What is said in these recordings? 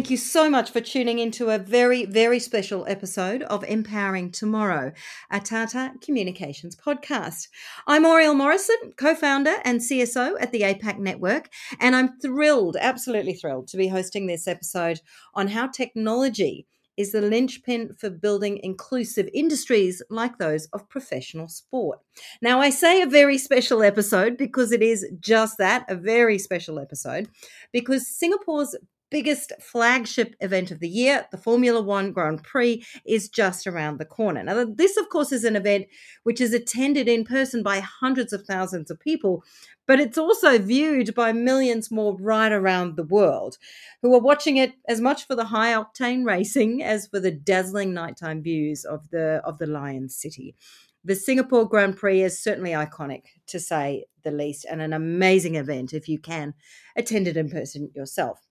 thank you so much for tuning into a very, very special episode of Empowering Tomorrow, a Tata Communications podcast. I'm Oriel Morrison, co founder and CSO at the APAC Network, and I'm thrilled, absolutely thrilled, to be hosting this episode on how technology is the linchpin for building inclusive industries like those of professional sport. Now, I say a very special episode because it is just that a very special episode, because Singapore's biggest flagship event of the year, the Formula One Grand Prix, is just around the corner. Now, this, of course, is an event which is attended in person by hundreds of thousands of people, but it's also viewed by millions more right around the world who are watching it as much for the high octane racing as for the dazzling nighttime views of the of the Lion City. The Singapore Grand Prix is certainly iconic, to say the least, and an amazing event if you can attend it in person yourself.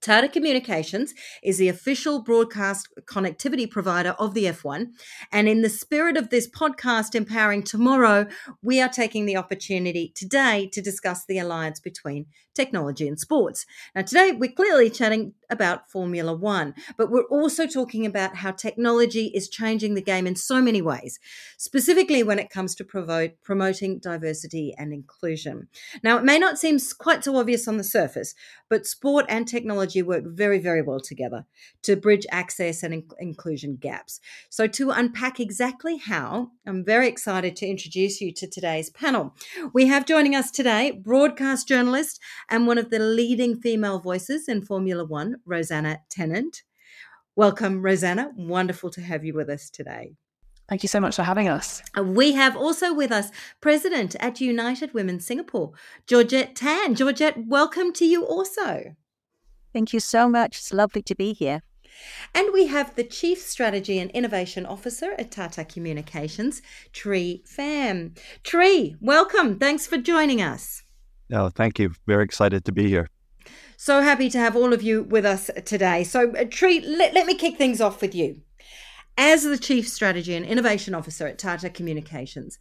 Tata Communications is the official broadcast connectivity provider of the F1. And in the spirit of this podcast, Empowering Tomorrow, we are taking the opportunity today to discuss the alliance between technology and sports. Now, today we're clearly chatting about Formula One, but we're also talking about how technology is changing the game in so many ways, specifically when it comes to promoting diversity and inclusion. Now, it may not seem quite so obvious on the surface, but sport and technology work very, very well together to bridge access and in- inclusion gaps. So, to unpack exactly how, I'm very excited to introduce you to today's panel. We have joining us today broadcast journalist and one of the leading female voices in Formula One, Rosanna Tennant. Welcome, Rosanna. Wonderful to have you with us today. Thank you so much for having us. Uh, we have also with us President at United Women Singapore, Georgette Tan. Georgette, welcome to you also. Thank you so much. It's lovely to be here. And we have the Chief Strategy and Innovation Officer at Tata Communications, Tri Pham. Tri, welcome. Thanks for joining us. No, thank you. Very excited to be here. So happy to have all of you with us today. So, uh, Tri, let, let me kick things off with you. As the Chief Strategy and Innovation Officer at Tata Communications,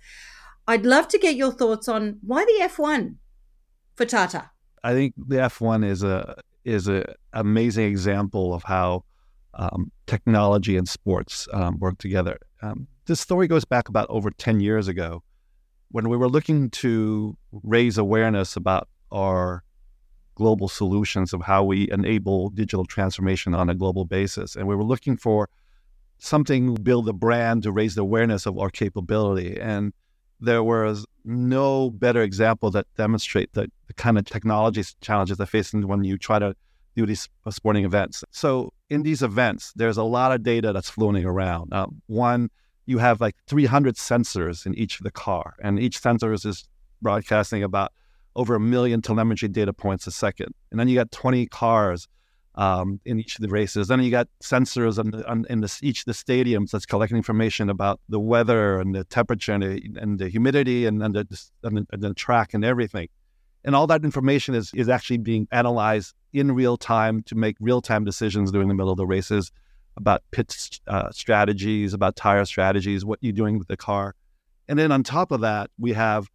I'd love to get your thoughts on why the F1 for Tata. I think the F1 is a is an amazing example of how um, technology and sports um, work together. Um, this story goes back about over 10 years ago when we were looking to raise awareness about our global solutions of how we enable digital transformation on a global basis. And we were looking for something to build a brand to raise the awareness of our capability. And there was no better example that demonstrate the, the kind of technology challenges that face when you try to do these sporting events. So in these events, there's a lot of data that's floating around. Uh, one, you have like 300 sensors in each of the car, and each sensor is broadcasting about over a million telemetry data points a second. And then you got 20 cars um, in each of the races. Then you got sensors on, the, on in the, each of the stadiums that's collecting information about the weather and the temperature and the, and the humidity and, and, and the track and everything. And all that information is, is actually being analyzed in real time to make real time decisions during the middle of the races about pit uh, strategies, about tire strategies, what you're doing with the car. And then on top of that, we have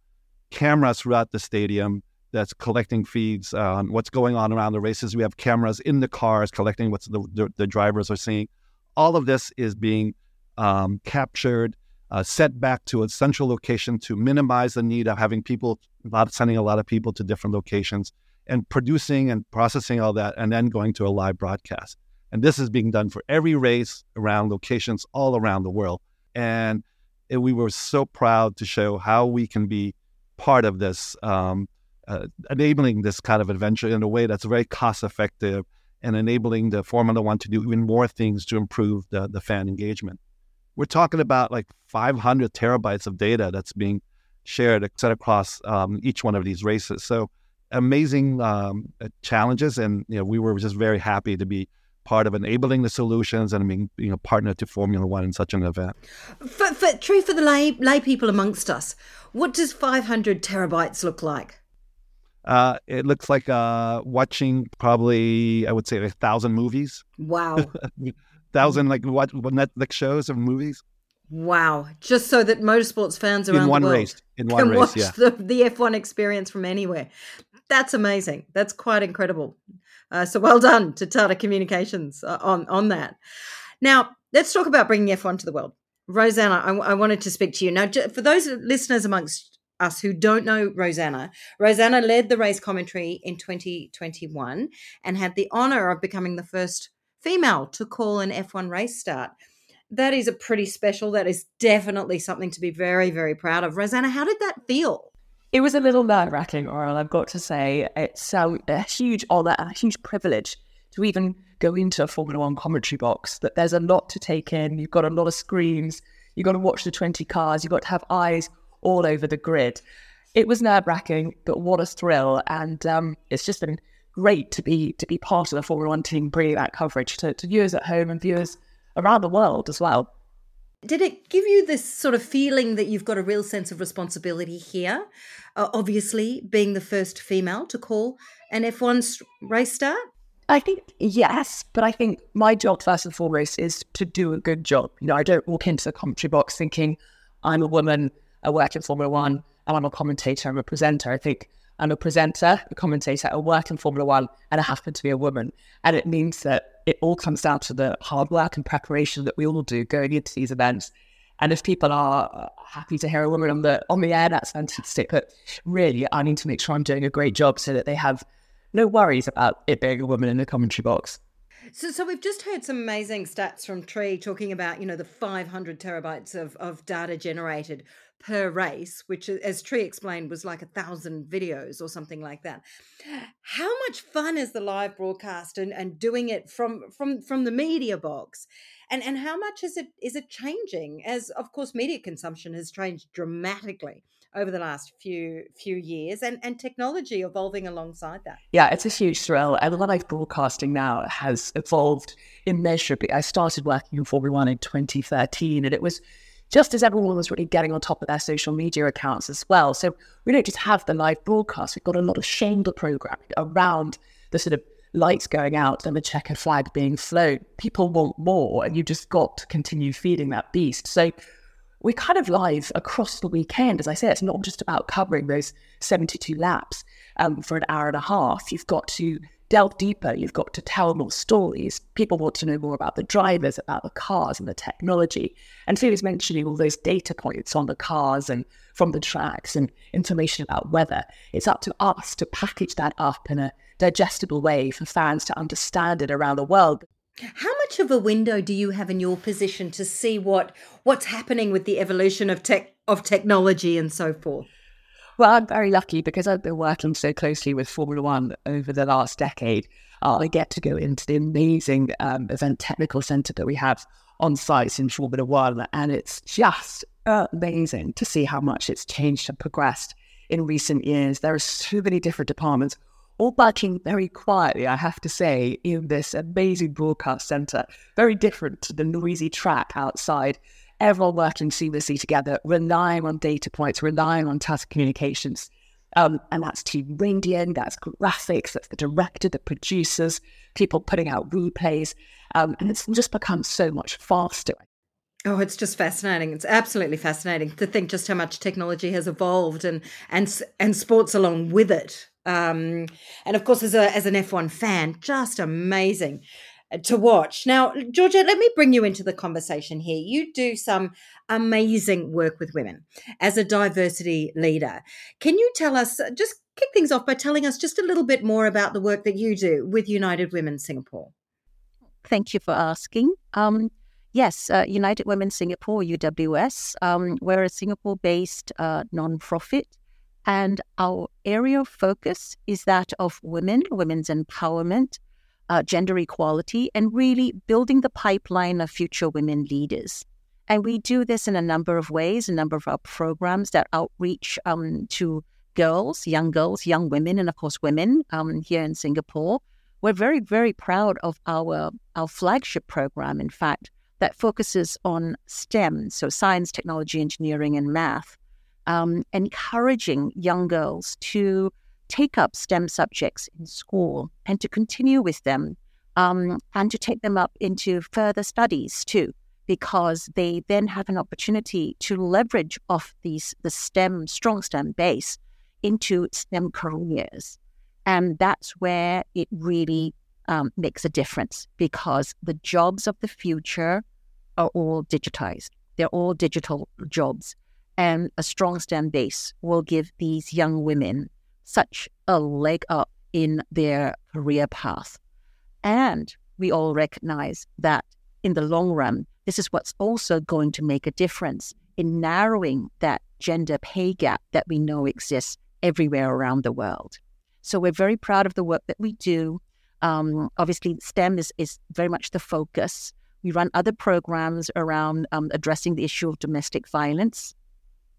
cameras throughout the stadium that's collecting feeds on what's going on around the races. We have cameras in the cars collecting what the, the, the, drivers are seeing. All of this is being um, captured, uh, set back to a central location to minimize the need of having people, not sending a lot of people to different locations, and producing and processing all that, and then going to a live broadcast. And this is being done for every race around locations all around the world. And we were so proud to show how we can be part of this, um, uh, enabling this kind of adventure in a way that's very cost effective and enabling the Formula One to do even more things to improve the, the fan engagement. We're talking about like 500 terabytes of data that's being shared set across um, each one of these races. So amazing um, challenges, and you know we were just very happy to be part of enabling the solutions and being, being a partner to Formula One in such an event. For, for, true for the lay, lay people amongst us, what does 500 terabytes look like? Uh, it looks like uh, watching probably, I would say, a thousand movies. Wow. thousand like what, Netflix shows of movies. Wow! Just so that motorsports fans around in one the world race, in one can race, watch yeah. the, the F1 experience from anywhere. That's amazing. That's quite incredible. Uh, so well done to Tata Communications uh, on on that. Now let's talk about bringing F1 to the world. Rosanna, I, I wanted to speak to you now. For those listeners amongst us who don't know Rosanna, Rosanna led the race commentary in 2021 and had the honor of becoming the first female to call an F1 race start. That is a pretty special. That is definitely something to be very, very proud of. Rosanna, how did that feel? It was a little nerve wracking, Oriel, I've got to say. It's a huge honor, a huge privilege to even go into a Formula One commentary box. That there's a lot to take in. You've got a lot of screens. You've got to watch the 20 cars. You've got to have eyes all over the grid. It was nerve wracking, but what a thrill! And um, it's just been great to be to be part of the Formula One team, bringing that coverage to, to viewers at home and viewers around the world as well. Did it give you this sort of feeling that you've got a real sense of responsibility here? Uh, obviously, being the first female to call an F1 race start? I think yes, but I think my job first and foremost is to do a good job. You know, I don't walk into the commentary box thinking I'm a woman, I work in Formula One, and I'm a commentator, I'm a presenter. I think I'm a presenter, a commentator, I work in Formula One, and I happen to be a woman. And it means that it all comes down to the hard work and preparation that we all do going into these events. And if people are happy to hear a woman on the on the air, that's fantastic. But really, I need to make sure I'm doing a great job so that they have no worries about it being a woman in the commentary box. So, so we've just heard some amazing stats from Tri talking about, you know, the 500 terabytes of, of data generated per race, which, uh, as Tri explained, was like a thousand videos or something like that. How much fun is the live broadcast and, and doing it from from from the media box? And and how much is it is it changing? As of course, media consumption has changed dramatically over the last few few years and, and technology evolving alongside that. Yeah, it's a huge thrill. And live broadcasting now has evolved immeasurably. I started working in Formula One in 2013 and it was just as everyone was really getting on top of their social media accounts as well. So we don't just have the live broadcast, we've got a lot of shoulder programming around the sort of lights going out and the checkered flag being flown. People want more, and you've just got to continue feeding that beast. So we're kind of live across the weekend. As I say, it's not just about covering those 72 laps um, for an hour and a half. You've got to delve deeper. You've got to tell more stories. People want to know more about the drivers, about the cars and the technology. And Felix mentioning all those data points on the cars and from the tracks and information about weather. It's up to us to package that up in a digestible way for fans to understand it around the world. How much of a window do you have in your position to see what what's happening with the evolution of tech of technology and so forth? Well, I'm very lucky because I've been working so closely with Formula One over the last decade. Uh, I get to go into the amazing um, event technical center that we have on site in Formula One, and it's just amazing to see how much it's changed and progressed in recent years. There are so many different departments all working very quietly, I have to say, in this amazing broadcast center, very different to the noisy track outside. Everyone working seamlessly together, relying on data points, relying on Tata Communications. Um, and that's Team Radio, that's graphics, that's the director, the producers, people putting out replays. Um, and it's just become so much faster. Oh, it's just fascinating. It's absolutely fascinating to think just how much technology has evolved and and and sports along with it. Um, and of course, as a as an F1 fan, just amazing uh, to watch. Now, Georgia, let me bring you into the conversation here. You do some amazing work with women as a diversity leader. Can you tell us, uh, just kick things off by telling us just a little bit more about the work that you do with United Women Singapore? Thank you for asking. Um, yes, uh, United Women Singapore, UWS, um, we're a Singapore based uh, non-profit and our area of focus is that of women, women's empowerment, uh, gender equality, and really building the pipeline of future women leaders. And we do this in a number of ways, a number of our programs that outreach um, to girls, young girls, young women, and of course, women um, here in Singapore. We're very, very proud of our, our flagship program, in fact, that focuses on STEM, so science, technology, engineering, and math um, encouraging young girls to take up STEM subjects in school and to continue with them um, and to take them up into further studies too, because they then have an opportunity to leverage off these the STEM strong STEM base into STEM careers, and that's where it really um, makes a difference because the jobs of the future are all digitized. They're all digital jobs. And a strong STEM base will give these young women such a leg up in their career path. And we all recognize that in the long run, this is what's also going to make a difference in narrowing that gender pay gap that we know exists everywhere around the world. So we're very proud of the work that we do. Um, obviously, STEM is, is very much the focus. We run other programs around um, addressing the issue of domestic violence.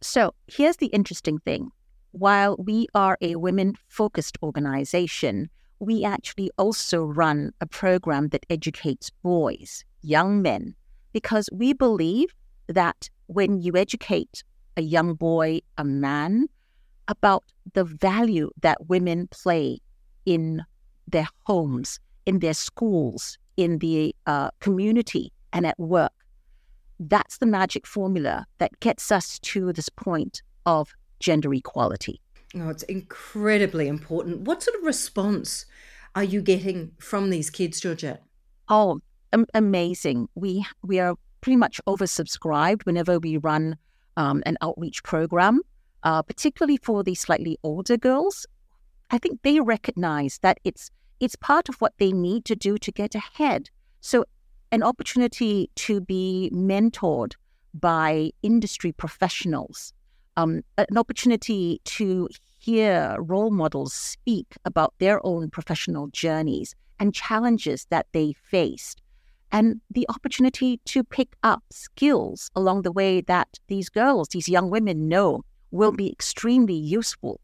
So here's the interesting thing. While we are a women focused organization, we actually also run a program that educates boys, young men, because we believe that when you educate a young boy, a man, about the value that women play in their homes, in their schools, in the uh, community, and at work, that's the magic formula that gets us to this point of gender equality. Oh, it's incredibly important. What sort of response are you getting from these kids, Georgette? Oh, am- amazing. We we are pretty much oversubscribed whenever we run um, an outreach program, uh, particularly for the slightly older girls. I think they recognize that it's it's part of what they need to do to get ahead. So, an opportunity to be mentored by industry professionals, um, an opportunity to hear role models speak about their own professional journeys and challenges that they faced, and the opportunity to pick up skills along the way that these girls, these young women know will be extremely useful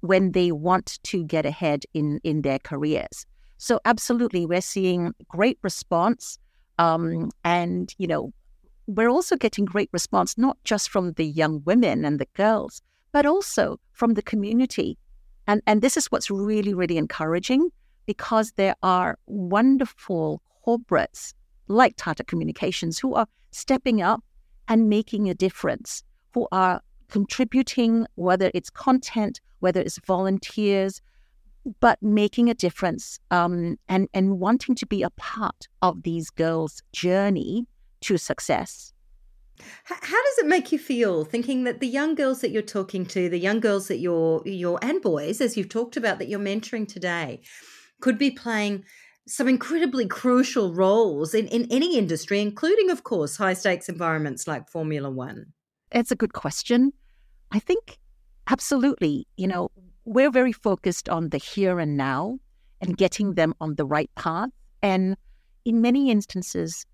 when they want to get ahead in, in their careers. So, absolutely, we're seeing great response. Um, and, you know, we're also getting great response, not just from the young women and the girls, but also from the community. And, and this is what's really, really encouraging because there are wonderful corporates like Tata Communications who are stepping up and making a difference, who are contributing, whether it's content, whether it's volunteers, but making a difference um, and, and wanting to be a part of these girls' journey to success. How does it make you feel thinking that the young girls that you're talking to, the young girls that you're, you're and boys, as you've talked about, that you're mentoring today, could be playing some incredibly crucial roles in, in any industry, including, of course, high stakes environments like Formula One? It's a good question. I think absolutely. You know, we're very focused on the here and now and getting them on the right path. And in many instances,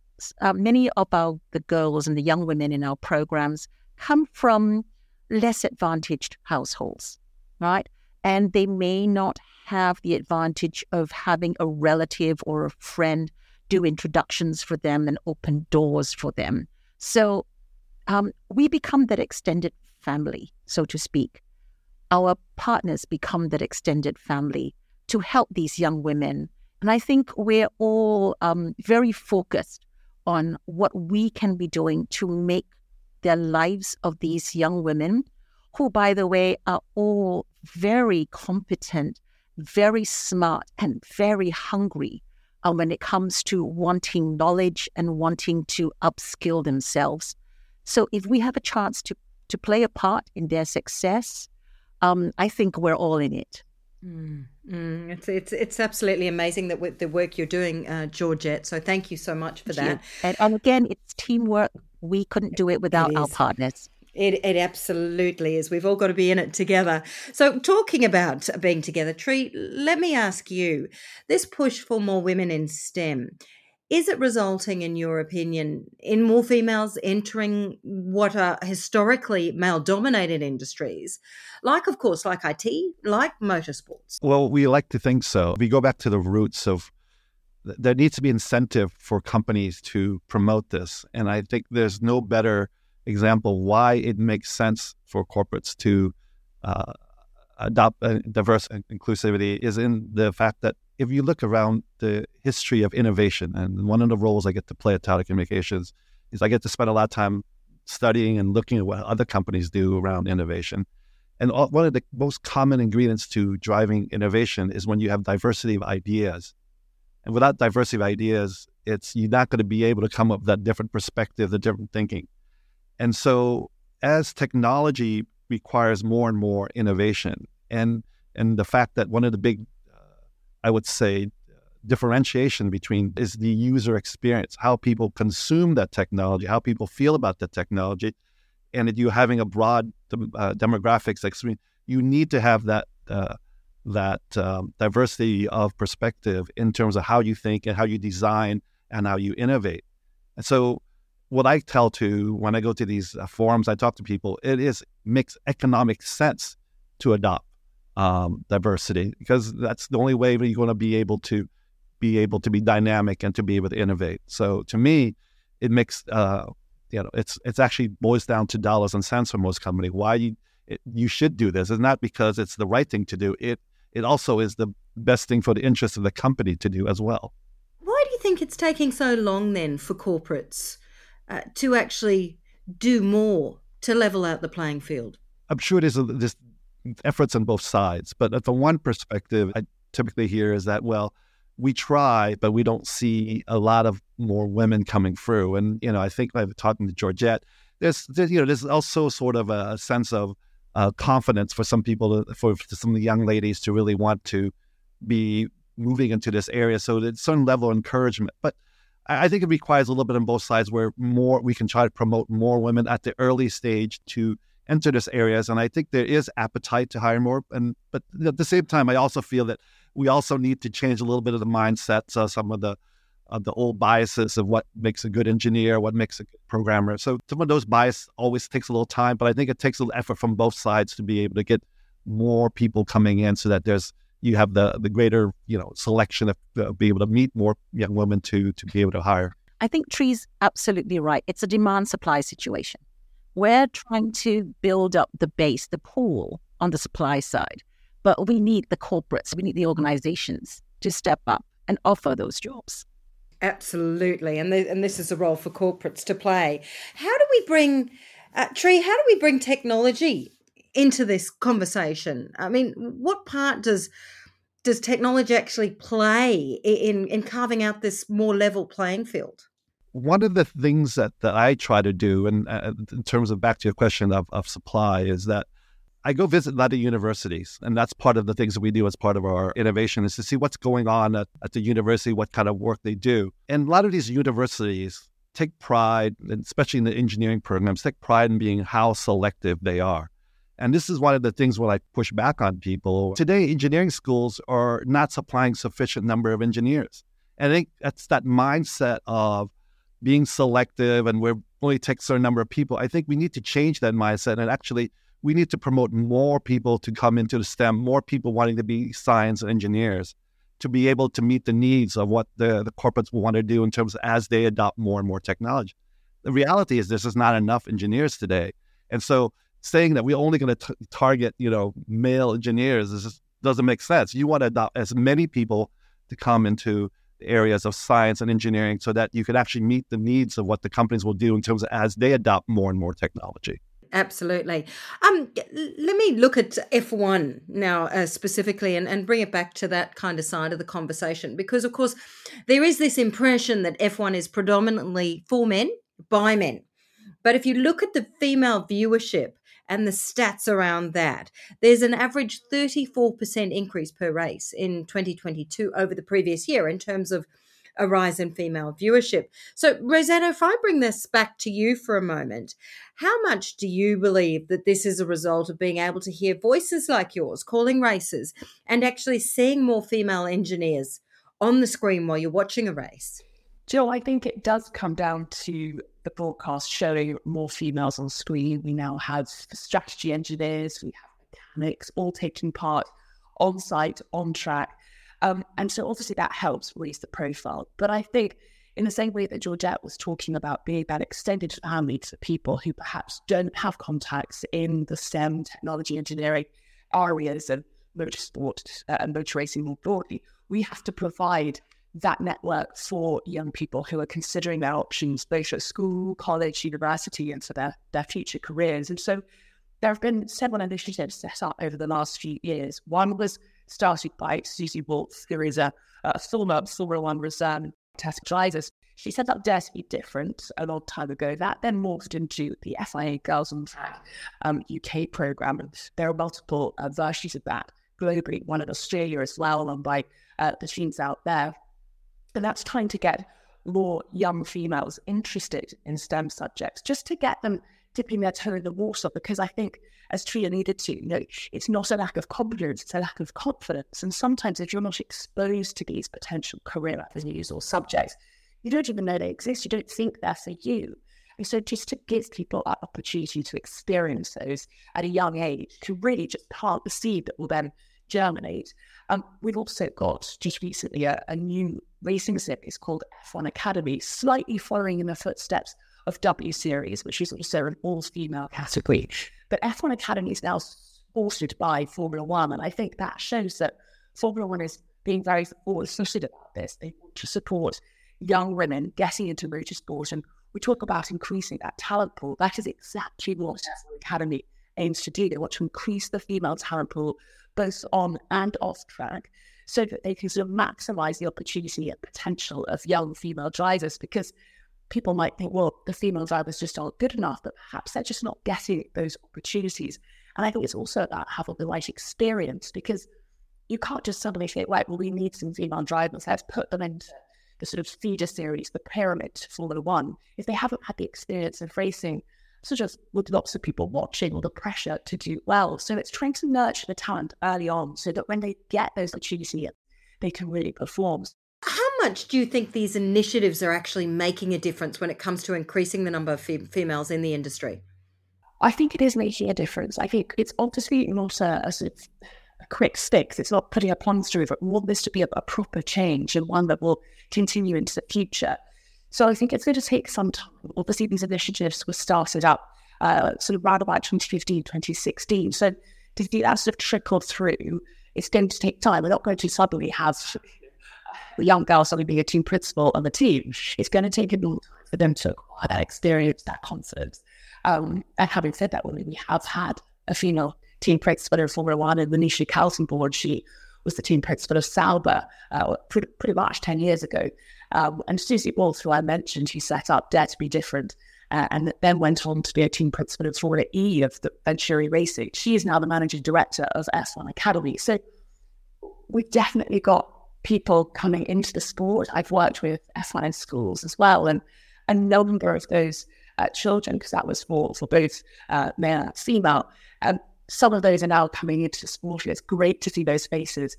uh, many of our the girls and the young women in our programs come from less advantaged households, right? And they may not have the advantage of having a relative or a friend do introductions for them and open doors for them. So um, we become that extended family, so to speak. Our partners become that extended family to help these young women. And I think we're all um, very focused on what we can be doing to make the lives of these young women, who, by the way, are all very competent, very smart, and very hungry uh, when it comes to wanting knowledge and wanting to upskill themselves. So, if we have a chance to, to play a part in their success, um, I think we're all in it. Mm, mm, it's it's it's absolutely amazing that with the work you're doing, uh, Georgette. So thank you so much for that. And, and, again, it's teamwork. We couldn't do it without it our partners. It, it absolutely is. We've all got to be in it together. So, talking about being together, Tri, let me ask you this push for more women in STEM is it resulting, in your opinion, in more females entering what are historically male dominated industries, like, of course, like IT, like motorsports? Well, we like to think so. We go back to the roots of there needs to be incentive for companies to promote this. And I think there's no better example why it makes sense for corporates to uh, adopt diverse inclusivity is in the fact that if you look around the history of innovation, and one of the roles I get to play at Tata Communications is I get to spend a lot of time studying and looking at what other companies do around innovation. And all, one of the most common ingredients to driving innovation is when you have diversity of ideas. And without diversity of ideas, it's you're not going to be able to come up with that different perspective, the different thinking. And so as technology requires more and more innovation and and the fact that one of the big I would say differentiation between is the user experience, how people consume that technology, how people feel about that technology, and you're having a broad uh, demographics, like you need to have that uh, that um, diversity of perspective in terms of how you think and how you design and how you innovate. And so, what I tell to when I go to these uh, forums, I talk to people, it is makes economic sense to adopt um, diversity because that's the only way that you're going to be able to be able to be dynamic and to be able to innovate. So to me, it makes uh, you know it's it's actually boils down to dollars and cents for most companies. Why you it, you should do this is not because it's the right thing to do. It it also is the best thing for the interest of the company to do as well. Why do you think it's taking so long then for corporates uh, to actually do more to level out the playing field? I'm sure there's, a, there's efforts on both sides, but from one perspective, I typically hear is that well we try, but we don't see a lot of more women coming through. And you know, I think I've talking to Georgette. There's, there's, you know, there's also sort of a sense of uh, confidence for some people, for, for some of the young ladies to really want to be moving into this area. So there's a certain level of encouragement, but I think it requires a little bit on both sides where more we can try to promote more women at the early stage to enter this areas. And I think there is appetite to hire more. And but at the same time, I also feel that we also need to change a little bit of the mindset. So some of the of the old biases of what makes a good engineer, what makes a good programmer. So some of those bias always takes a little time, but I think it takes a little effort from both sides to be able to get more people coming in, so that there's you have the the greater you know selection of uh, be able to meet more young women to to be able to hire. I think Tri's absolutely right. It's a demand supply situation. We're trying to build up the base, the pool on the supply side. But we need the corporates, we need the organizations to step up and offer those jobs. Absolutely. And, the, and this is a role for corporates to play. How do we bring, uh, Tri, how do we bring technology into this conversation? I mean, what part does does technology actually play in in carving out this more level playing field? One of the things that, that I try to do, and uh, in terms of back to your question of, of supply, is that I go visit a lot of universities, and that's part of the things that we do as part of our innovation is to see what's going on at, at the university, what kind of work they do. And a lot of these universities take pride, especially in the engineering programs, take pride in being how selective they are. And this is one of the things when I push back on people. Today, engineering schools are not supplying sufficient number of engineers. And I think that's that mindset of being selective and we're only take a certain number of people. I think we need to change that mindset and actually we need to promote more people to come into the STEM, more people wanting to be science engineers to be able to meet the needs of what the, the corporates want to do in terms of as they adopt more and more technology. The reality is there's just not enough engineers today. And so saying that we're only going to target, you know, male engineers just doesn't make sense. You want to adopt as many people to come into areas of science and engineering so that you could actually meet the needs of what the companies will do in terms of as they adopt more and more technology absolutely. Um, let me look at F1 now uh, specifically and, and bring it back to that kind of side of the conversation because, of course, there is this impression that F1 is predominantly for men by men. But if you look at the female viewership and the stats around that, there's an average 34% increase per race in 2022 over the previous year in terms of a rise in female viewership. So, Rosanna, if I bring this back to you for a moment, how much do you believe that this is a result of being able to hear voices like yours calling races and actually seeing more female engineers on the screen while you're watching a race? Jill, I think it does come down to the broadcast showing more females on screen. We now have strategy engineers, we have mechanics all taking part on site, on track. Um, and so obviously that helps raise the profile. But I think in the same way that Georgette was talking about being that extended family to people who perhaps don't have contacts in the STEM, technology, engineering areas and motorsport uh, and motor racing more broadly, we have to provide that network for young people who are considering their options both at school, college, university, and for their, their future careers. And so there have been several initiatives set up over the last few years. One was started by Susie Wolff, who is a, a former Formula One reserve test drivers. She set up Dare to be Different a long time ago. That then morphed into the FIA Girls on Track um, UK program. And there are multiple uh, versions of that globally, one in Australia as well, run by uh, the teams out there. And that's trying to get more young females interested in STEM subjects, just to get them dipping their toe in the water. Because I think, as Tria needed to, you know, it's not a lack of confidence, it's a lack of confidence. And sometimes, if you're not exposed to these potential career avenues or subjects, you don't even know they exist. You don't think they're for you. And so, just to give people that opportunity to experience those at a young age, to really just plant the seed that will then germinate. Um, we've also got just recently a, a new racing series called F1 Academy, slightly following in the footsteps of W Series, which is also an all female category. But F1 Academy is now supported by Formula One. And I think that shows that Formula One is being very forward footed about this. They want to support young women getting into motorsport. And we talk about increasing that talent pool. That is exactly what F1 Academy aims to do. They want to increase the female talent pool both on and off track so that they can sort of maximize the opportunity and potential of young female drivers because people might think, well, the female drivers just aren't good enough, but perhaps they're just not getting those opportunities. And I think it's also about having the right experience because you can't just suddenly say, right, well, we need some female drivers, let's put them into the sort of feeder series, the pyramid Formula One. If they haven't had the experience of racing such as with lots of people watching or the pressure to do well. So it's trying to nurture the talent early on so that when they get those opportunities, they can really perform. How much do you think these initiatives are actually making a difference when it comes to increasing the number of females in the industry? I think it is making a difference. I think it's obviously not a, a sort of a quick fix. It's not putting a plunge over it. We want this to be a, a proper change and one that will continue into the future. So I think it's going to take some time. Obviously, these initiatives were started up uh, sort of around about 2015, 2016. So to see that sort of trickle through, it's going to take time. We're not going to suddenly have a young girl suddenly being a team principal on the team. It's going to take a long time for them to acquire that experience, that confidence. Um, and having said that, we have had a female team principal in Formula One, and Monisha Kaltenborn, she was the team principal of Sauber uh, pretty, pretty much 10 years ago. Um, and Susie Wolff, who I mentioned, who set up Dare to be Different, uh, and then went on to be a team principal of Formula E of the Venturi Racing. She is now the managing director of F1 Academy. So we've definitely got people coming into the sport. I've worked with F1 in schools as well, and a number of those uh, children, because that was for, for both uh, male and female, um, some of those are now coming into the sport. It's great to see those faces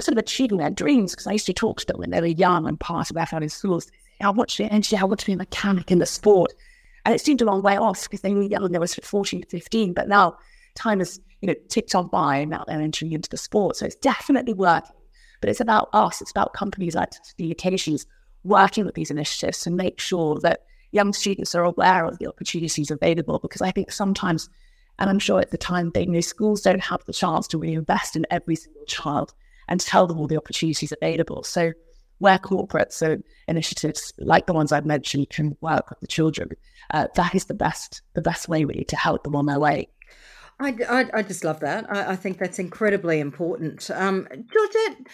sort of achieving their dreams because I used to talk to them when they were young and part of F1 in schools. I watched the energy, I want to be a mechanic in the sport. And it seemed a long way off because they were young, they were 14, 15, but now time has, you know, ticked on by and now they're entering into the sport. So it's definitely working. But it's about us, it's about companies like the occasions working with these initiatives to make sure that young students are aware of the opportunities available because I think sometimes, and I'm sure at the time, they know schools don't have the chance to really invest in every single child and tell them all the opportunities available. So where corporates, so initiatives like the ones I've mentioned, can work with the children, uh, that is the best the best way really to help them on their way. I, I, I just love that. I, I, think that's incredibly important. Um, Georgette,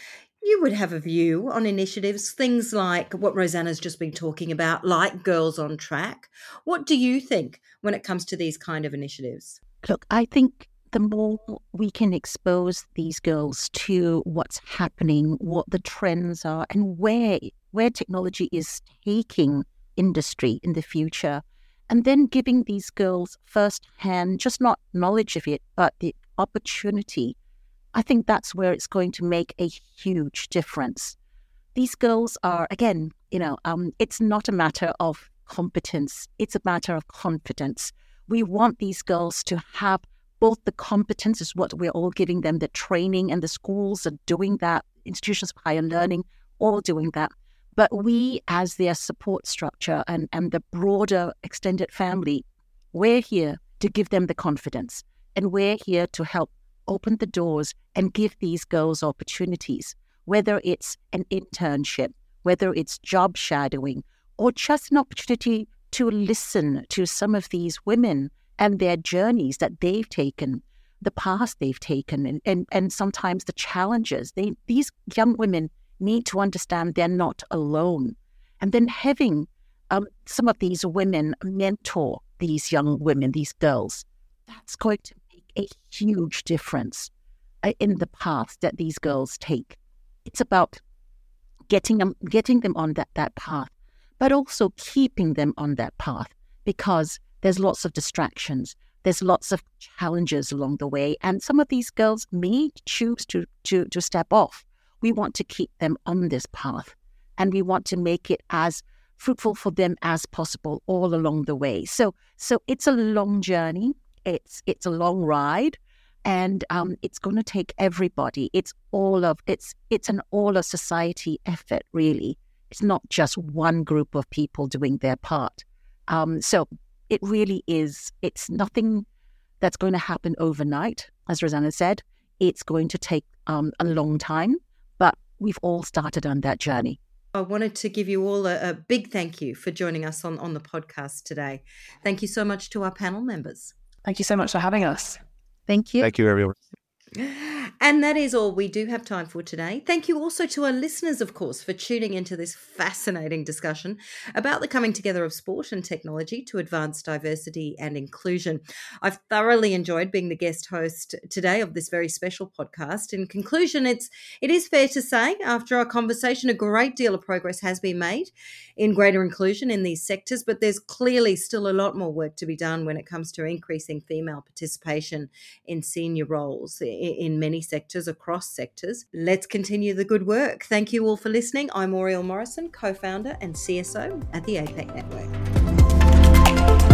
you would have a view on initiatives, things like what Rosanna's just been talking about, like Girls on Track. What do you think when it comes to these kind of initiatives? Look, I think the more we can expose these girls to what's happening, what the trends are, and where where technology is taking industry in the future, and then giving these girls firsthand, just not knowledge of it, but the opportunity. I think that's where it's going to make a huge difference. These girls are, again, you know, um, it's not a matter of competence; it's a matter of confidence. We want these girls to have both the competence is what we're all giving them, the training, and the schools are doing that, institutions of higher learning, all doing that. But we, as their support structure and, and the broader extended family, we're here to give them the confidence. And we're here to help open the doors and give these girls opportunities, whether it's an internship, whether it's job shadowing, or just an opportunity to listen to some of these women and their journeys that they've taken. the path they've taken and, and, and sometimes the challenges. They, these young women need to understand they're not alone. And then having um, some of these women mentor these young women, these girls, that's going to make a huge difference uh, in the path that these girls take. It's about getting them, getting them on that, that path, but also keeping them on that path because there's lots of distractions. There's lots of challenges along the way, and some of these girls may choose to, to, to step off. We want to keep them on this path, and we want to make it as fruitful for them as possible all along the way. So, so it's a long journey. It's it's a long ride, and um, it's going to take everybody. It's all of it's it's an all of society effort, really. It's not just one group of people doing their part. Um, so it really is, it's nothing that's going to happen overnight, as Rosanna said. It's going to take um, a long time, but we've all started on that journey. I wanted to give you all a, a, big thank you for joining us on, on the podcast today. Thank you so much to our panel members. Thank you so much for having us. Thank you. Thank you, everyone. And that is all we do have time for today. Thank you also to our listeners, of course, for tuning into this fascinating discussion about the coming together of sport and technology to advance diversity and inclusion. I've thoroughly enjoyed being the guest host today of this very special podcast. In conclusion, it's it is fair to say, after our conversation, a great deal of progress has been made in greater inclusion in these sectors, but there's clearly still a lot more work to be done when it comes to increasing female participation in senior roles in many sectors across sectors. Let's continue the good work. Thank you all for listening. I'm Oriel Morrison, co founder and CSO at the APAC Network.